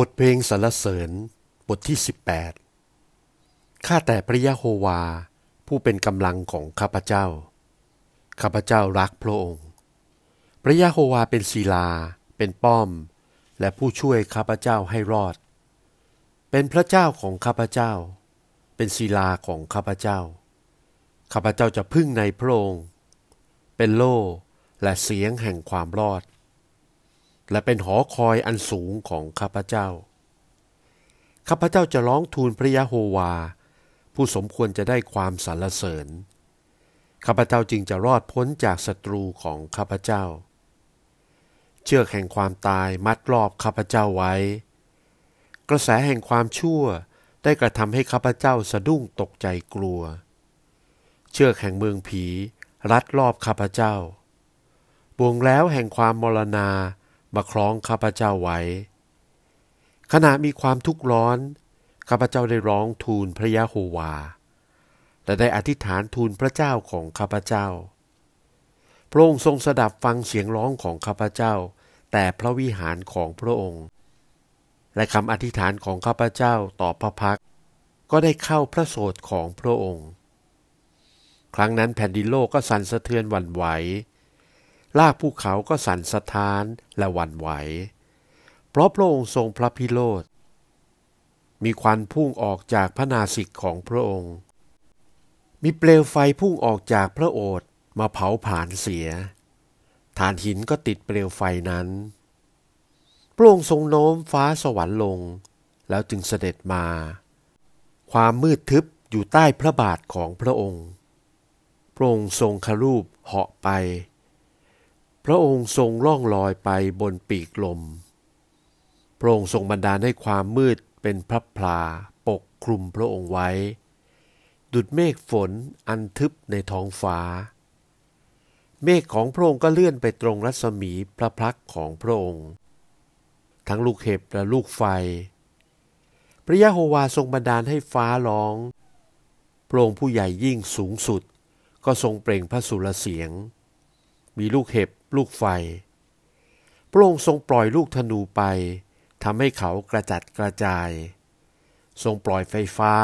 บทเพลงสรรเสริญบทที่ 18 ข้าแต่พระยะโฮวา ผู้เป็นกำลังของข้าพเจ้า ข้าพเจ้ารักพระองค์ พระยะโฮวาเป็นศิลา เป็นป้อม และผู้ช่วยข้าพเจ้าให้รอด เป็นพระเจ้าของข้าพเจ้า เป็นศิลาของข้าพเจ้า ข้าพเจ้าจะพึ่งในพระองค์ เป็นโล่และเสียงแห่งความรอด และเป็นหอคอยอันสูงของข้าพเจ้า ข้าพเจ้าจะร้องทูลพระยะโฮวา ผู้สมควรจะได้ความสรรเสริญ ข้าพเจ้าจึงจะรอดพ้นจากศัตรูของข้าพเจ้า เชือกแห่งความตายมัดรอบข้าพเจ้าไว้ กระแสแห่งความชั่วได้กระทำให้ข้าพเจ้าสะดุ้งตกใจกลัว เชือกแห่งเมืองผีรัดรอบข้าพเจ้าบ่วงแล้วแห่งความมรณา มาคล้องข้าพเจ้าไว้ ขณะมีความทุกข์ร้อน ข้าพเจ้าได้ร้องทูลพระยะโฮวา และได้อธิษฐานทูลพระเจ้าของข้าพเจ้า พระองค์ทรงสดับฟังเสียงร้องของข้าพเจ้า แต่พระวิหารของพระองค์ และคำอธิษฐานของข้าพเจ้าต่อพระพัก ก็ได้เข้าพระโสดของพระองค์ ครั้งนั้นแผ่นดินโลกก็สั่นสะเทือนหวั่นไหว ลากภูเขาก็สั่นสะท้านและหวั่นไหว เพราะพระองค์ทรงพระพิโรธ มีควันพุ่งออกจากพระนาสิกของพระองค์ มีเปลวไฟพุ่งออกจากพระโอษฐ์มาเผาผลาญเสีย ฐานหินก็ติดเปลวไฟนั้น พระองค์ทรงโน้มฟ้าสวรรค์ลง แล้วจึงเสด็จมา ความมืดทึบอยู่ใต้พระบาทของพระองค์ พระองค์ทรงครูปเหาะไป พระองค์ทรงล่องลอยไปบนปีกลม พระองค์ทรงบันดาลให้ความมืดเป็นพระพลาปกคลุมพระองค์ไว้ ดุดเมฆฝนอันทึบในท้องฟ้า เมฆของพระองค์ก็เลื่อนไปตรงรัศมีพระพักของพระองค์ ทั้งลูกเห็บและลูกไฟ พระยะโฮวาทรงบันดาลให้ฟ้าร้อง พระองค์ผู้ใหญ่ยิ่งสูงสุดก็ทรงเปล่งพระสุรเสียงมีลูกเห็บ ลูกไฟ พระองค์ทรงปล่อยลูกธนูไปทำให้เขากระจัดกระจาย ทรงปล่อยไฟฟ้า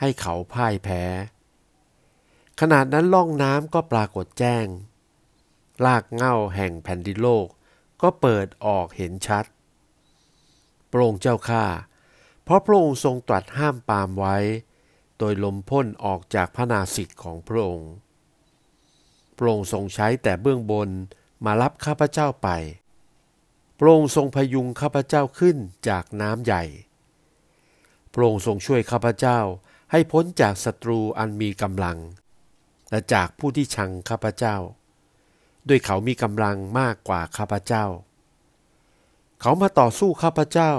ให้เขาพ่ายแพ้ ขนาดนั้นล่องน้ำก็ปรากฏแจ้ง ลากเง่าแห่งแผ่นดินโลกก็เปิดออกเห็นชัด พระองค์เจ้าข้า เพราะพระองค์ทรงตรัสห้ามปามไว้ โดยลมพ่นออกจากพระนาสิกของพระองค์ พระองค์ทรงใช้แต่เบื้องบน มารับข้าพเจ้าไปพระองค์ทรงพยุงข้าพเจ้าขึ้นจากน้ำใหญ่พระองค์ทรงช่วยข้าพเจ้าให้พ้นจากศัตรูอันมีกำลัง และจากผู้ที่ชังข้าพเจ้า ด้วยเขามีกำลังมากกว่าข้าพเจ้า เขามาต่อสู้ข้าพเจ้า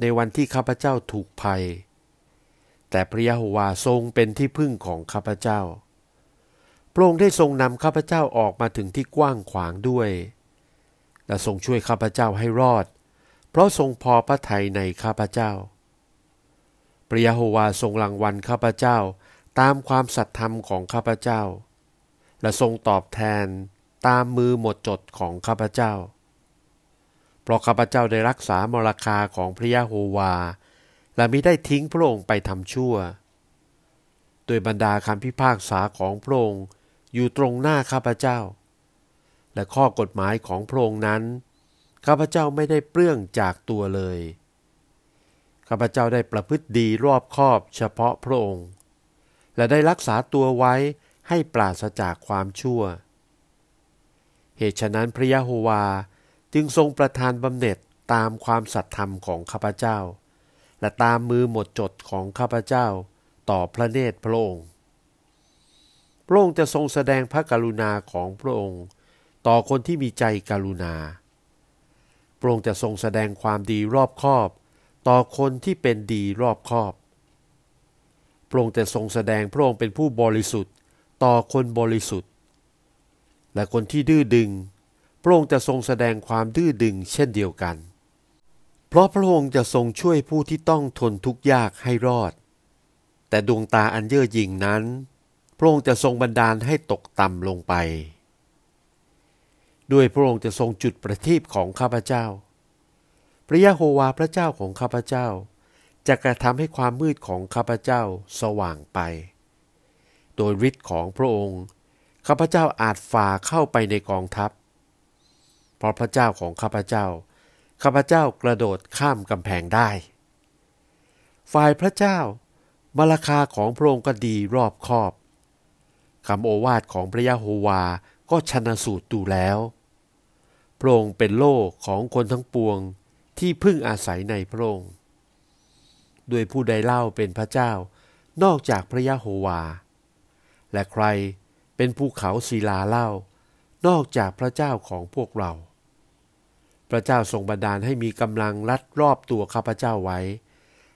ในวันที่ข้าพเจ้าถูกภัย แต่พระยะโฮวาทรงเป็นที่พึ่งของข้าพเจ้า ระองค์ได้ทรงนำข้าพเจ้าออกมาถึงที่กว้างขวางด้วย และทรงช่วยข้าพเจ้าให้รอด เพราะทรงพอพระทัยในข้าพเจ้า พระยะโฮวาทรงรางวัลข้าพเจ้าตามความสัตย์ธรรมของข้าพเจ้า และทรงตอบแทนตามมือหมดจดของข้าพเจ้า เพราะข้าพเจ้าได้รักษามรคาของพระยะโฮวา และมิได้ทิ้งพระองค์ไปทำชั่ว โดยบรรดาคำพิพากษาของพระองค์ อยู่ตรงหน้าข้าพเจ้า และข้อกฎหมายของพระองค์นั้น ข้าพเจ้าไม่ได้เปลื้องจากตัวเลย ข้าพเจ้าได้ประพฤติดีรอบคอบเฉพาะพระองค์ และได้รักษาตัวไว้ให้ปราศจากความชั่ว เหตุฉะนั้นพระยะโฮวาจึงทรงประทานบำเหน็จตามความสัตย์ธรรมของข้าพเจ้า และตามมือหมดจดของข้าพเจ้าต่อพระเนตรพระองค์ พระองค์จะทรงแสดงพระกรุณาของพระองค์ ต่อคนที่มีใจกรุณา พระองค์จะทรงแสดงความดีรอบคอบ ต่อคนที่เป็นดีรอบคอบ พระองค์จะทรงแสดงพระองค์เป็นผู้บริสุทธิ์ ต่อคนบริสุทธิ์ และคนที่ดื้อดึง พระองค์จะทรงแสดงความดื้อดึงเช่นเดียวกัน เพราะพระองค์จะทรงช่วยผู้ที่ต้องทนทุกข์ยากให้รอด แต่ดวงตาอันเย่อหยิ่งนั้น พระองค์จะทรงบันดาลให้ตกต่ำลงไป ด้วยพระองค์จะทรงจุดประทีปของข้าพเจ้า พระยะโฮวาพระเจ้าของข้าพเจ้า จะกระทำให้ความมืดของข้าพเจ้าสว่างไป โดยฤทธิ์ของพระองค์ ข้าพเจ้าอาจฝ่าเข้าไปในกองทัพ เพราะพระเจ้าของข้าพเจ้า ข้าพเจ้ากระโดดข้ามกำแพงได้ ฝ่ายพระเจ้ามาราคาของพระองค์ก็ดีรอบคอบ คำโอวาทของพระยะโฮวาก็ชนะสูตรดูแล้ว พระองค์เป็นโล่ของคนทั้งปวงที่พึ่งอาศัยในพระองค์โดยผู้ใดเล่าเป็นพระเจ้านอกจากพระยะโฮวา และใครเป็นภูเขาศิลาเล่านอกจากพระเจ้าของพวกเรา พระเจ้าทรงบันดาลให้มีกำลังรัดรอบตัวข้าพเจ้าไว้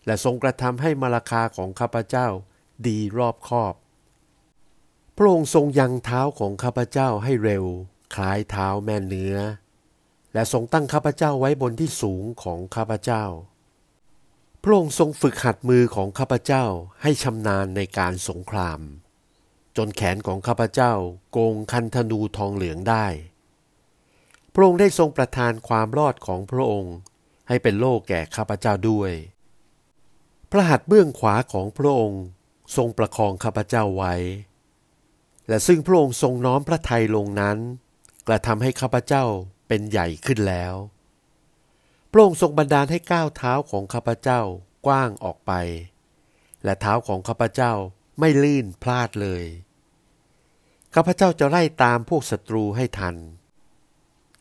และทรงกระทำให้มราคาของข้าพเจ้าดีรอบคอบ ระองค์ทรงยังเท้าของข้าพเจ้าให้เร็ว คล้ายเท้าแม่เนื้อ และทรงตั้งข้าพเจ้าไว้บนที่สูงของข้าพเจ้า พระองค์ทรงฝึกหัดมือของข้าพเจ้าให้ชำนาญในการสงคราม จนแขนของข้าพเจ้าโกงคันธนูทองเหลืองได้ พระองค์ได้ทรงประทานความรอดของพระองค์ให้เป็นโล่แก่ข้าพเจ้าด้วย พระหัตถ์เบื้องขวาของพระองค์ทรงประคองข้าพเจ้าไว้ และซึ่งพระองค์ทรงน้อมพระทัยลงนั้น กระทำให้ข้าพเจ้าเป็นใหญ่ขึ้นแล้ว พระองค์ทรงบันดาลให้ก้าวเท้าของข้าพเจ้ากว้างออกไป และเท้าของข้าพเจ้าไม่ลื่นพลาดเลย ข้าพเจ้าจะไล่ตามพวกศัตรูให้ทัน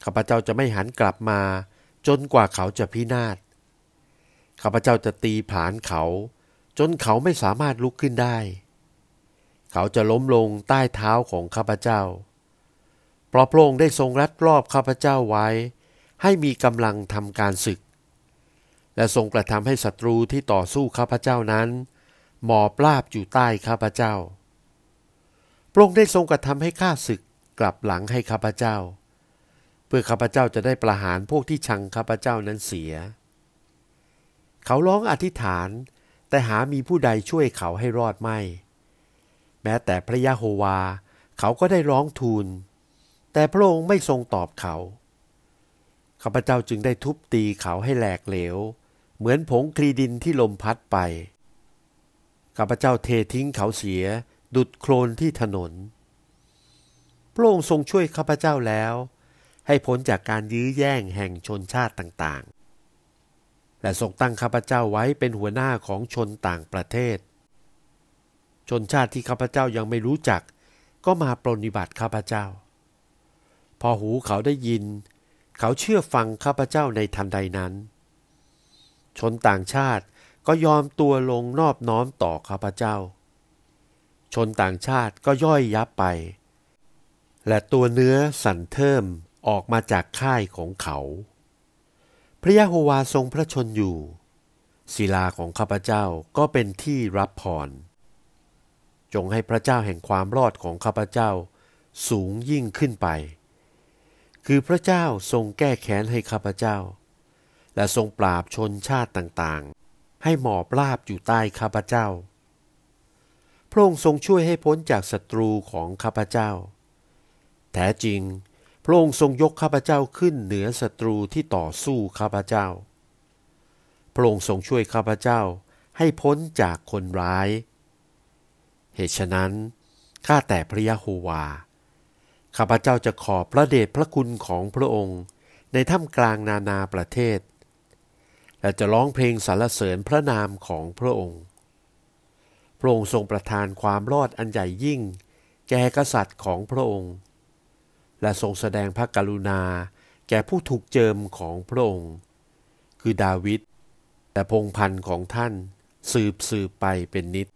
ข้าพเจ้าจะไม่หันกลับมาจนกว่าเขาจะพินาศ ข้าพเจ้าจะตีผานเขา จนเขาไม่สามารถลุกขึ้นได้ เขาจะล้มลงใต้เท้าของข้าพเจ้า เพราะพระองค์ได้ทรงรัดรอบข้าพเจ้าไว้ ให้มีกำลังทำการศึก และทรงกระทำให้ศัตรูที่ต่อสู้ข้าพเจ้านั้น หมอบราบอยู่ใต้ข้าพเจ้า พระองค์ได้ทรงกระทำให้ข้าศึกกลับหลังให้ข้าพเจ้า เพื่อข้าพเจ้าจะได้ประหารพวกที่ชังข้าพเจ้านั้นเสีย เขาร้องอธิษฐานแต่หามีผู้ใดช่วยเขาให้รอดไม่ แม้แต่พระยะโฮวา เขาก็ได้ร้องทูล แต่พระองค์ไม่ทรงตอบเขาข้าพเจ้าจึงได้ทุบตีเขาให้แหลกเหลว เหมือนผงคลีดินที่ลมพัดไปข้าพเจ้าเททิ้งเขาเสีย ดุดโคลนที่ถนน พระองค์ทรงช่วยข้าพเจ้าแล้ว ให้พ้นจากการยื้อแย่งแห่งชนชาติต่างๆ และทรงตั้งข้าพเจ้าไว้เป็นหัวหน้าของชนต่างประเทศ ชนชาติที่ข้าพเจ้ายังไม่รู้จัก ก็มาปรนิบัติข้าพเจ้า พอหูเขาได้ยิน เขาเชื่อฟังข้าพเจ้าในทันใดนั้น ชนต่างชาติก็ยอมตัวลงนอบน้อมต่อข้าพเจ้า ชนต่างชาติก็ย่อยยับไป และตัวเนื้อสั่นเทิมออกมาจากค่ายของเขา พระยะโฮวาทรงพระชนอยู่ ศิลาของข้าพเจ้าก็เป็นที่รับพร จงให้พระเจ้าแห่งความรอดของข้าพเจ้า สูงยิ่งขึ้นไป คือพระเจ้าทรงแก้แค้นให้ข้าพเจ้า และทรงปราบชนชาติต่างๆ ให้หมอบราบอยู่ใต้ข้าพเจ้า พระองค์ทรงช่วยให้พ้นจากศัตรูของข้าพเจ้า แท้จริง พระองค์ทรงยกข้าพเจ้าขึ้นเหนือศัตรูที่ต่อสู้ข้าพเจ้า พระองค์ทรงช่วยข้าพเจ้าให้พ้นจากคนร้าย เหตุฉะนั้นข้าแต่พระยะโฮวา ข้าพเจ้าจะขอบพระเดชพระคุณของพระองค์ ในถ้ำกลางนานาประเทศ และจะร้องเพลงสรรเสริญพระนามของพระองค์ พระองค์ทรงประทานความรอดอันใหญ่ยิ่ง แก่กษัตริย์ของพระองค์ และทรงแสดงพระกรุณาแก่ผู้ถูกเจิมของพระองค์ คือดาวิดและพงพันธ์ของท่านสืบสืบไปเป็นนิจ